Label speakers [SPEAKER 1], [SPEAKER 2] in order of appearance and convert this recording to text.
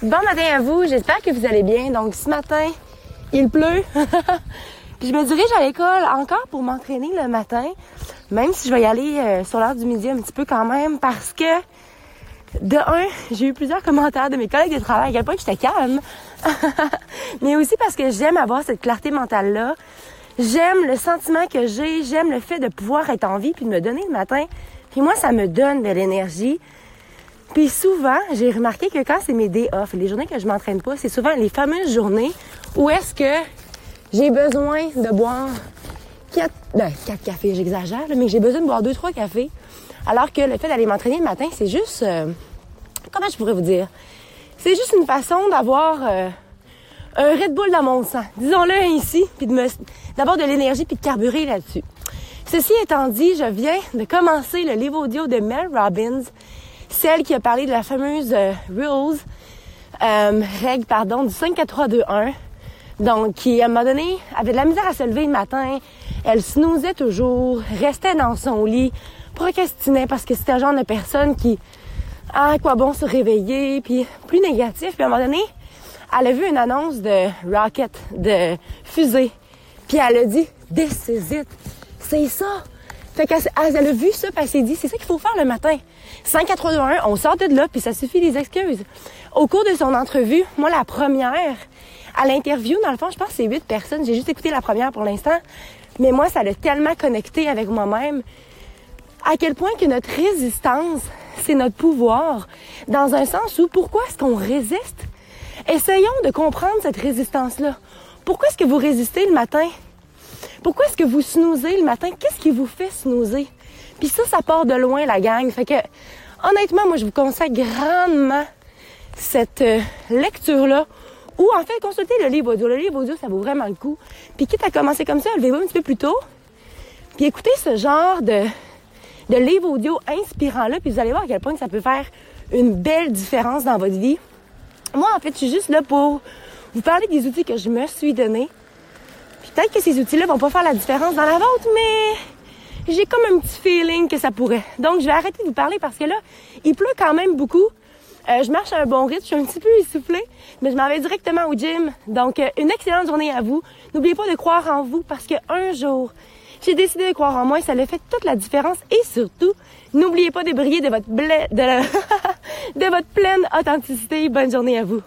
[SPEAKER 1] Bon matin à vous, j'espère que vous allez bien. Donc ce matin, il pleut. Puis je me dirige à l'école encore pour m'entraîner le matin, même si je vais y aller euh, sur l'heure du midi un petit peu quand même, parce que de un, j'ai eu plusieurs commentaires de mes collègues de travail à quel point j'étais calme, mais aussi parce que j'aime avoir cette clarté mentale là. J'aime le sentiment que j'ai, j'aime le fait de pouvoir être en vie puis de me donner le matin. Puis moi, ça me donne de l'énergie. Puis souvent, j'ai remarqué que quand c'est mes day off, les journées que je m'entraîne pas, c'est souvent les fameuses journées où est-ce que j'ai besoin de boire quatre, ben, quatre cafés, j'exagère, mais j'ai besoin de boire deux, trois cafés. Alors que le fait d'aller m'entraîner le matin, c'est juste, euh, comment je pourrais vous dire? C'est juste une façon d'avoir euh, un Red Bull dans mon sang, disons-le ici, puis de me, d'abord de l'énergie puis de carburer là-dessus. Ceci étant dit, je viens de commencer le livre audio de Mel Robbins celle qui a parlé de la fameuse euh, rules, euh, règle, pardon, du 5 4 3 2 1. Donc, qui, à un moment donné, avait de la misère à se lever le matin. Elle snoozait toujours, restait dans son lit, procrastinait parce que c'était le genre de personne qui, ah, quoi bon se réveiller, puis plus négatif. Puis à un moment donné, elle a vu une annonce de rocket, de fusée. Puis elle a dit, this. C'est ça. Fait qu'elle elle a vu ça, puis elle s'est dit, c'est ça qu'il faut faire le matin. 181, on sort de là, puis ça suffit les excuses. Au cours de son entrevue, moi, la première, à l'interview, dans le fond, je pense que c'est huit personnes. J'ai juste écouté la première pour l'instant. Mais moi, ça l'a tellement connecté avec moi-même. À quel point que notre résistance, c'est notre pouvoir. Dans un sens où, pourquoi est-ce qu'on résiste? Essayons de comprendre cette résistance-là. Pourquoi est-ce que vous résistez le matin? Pourquoi est-ce que vous snoozez le matin? Qu'est-ce qui vous fait snoozer? Puis ça, ça part de loin, la gang. Fait que, honnêtement, moi, je vous conseille grandement cette euh, lecture-là. Ou en fait, consultez le livre audio. Le livre audio, ça vaut vraiment le coup. Puis quitte à commencer comme ça, levez-vous un petit peu plus tôt. Puis écoutez ce genre de, de livre audio inspirant-là. Puis vous allez voir à quel point ça peut faire une belle différence dans votre vie. Moi, en fait, je suis juste là pour vous parler des outils que je me suis donnés. Peut-être que ces outils-là vont pas faire la différence dans la vôtre, mais j'ai comme un petit feeling que ça pourrait. Donc, je vais arrêter de vous parler parce que là, il pleut quand même beaucoup. Euh, je marche à un bon rythme, je suis un petit peu essoufflée, mais je m'en vais directement au gym. Donc, euh, une excellente journée à vous. N'oubliez pas de croire en vous parce qu'un jour, j'ai décidé de croire en moi, ça a fait toute la différence. Et surtout, n'oubliez pas de briller de votre, de votre pleine authenticité. Bonne journée à vous.